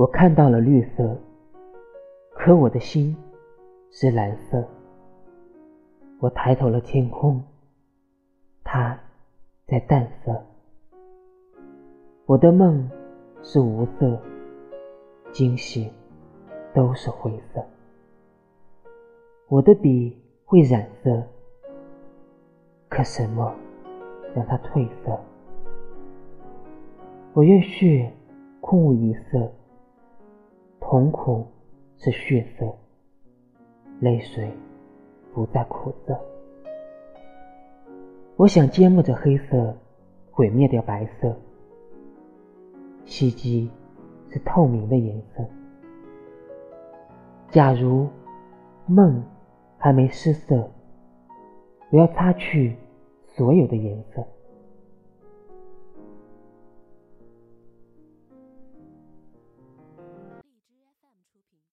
我看到了绿色，可我的心是蓝色。我抬头了天空，它在淡色。我的梦是无色，惊醒都是灰色。我的笔会染色，可什么让它褪色？我愿血空无一色，瞳孔是血色，泪水不再苦涩。我想缄默着黑色，毁灭掉白色。希冀是透明的颜色。假如梦还没失色，我要擦去所有的颜色。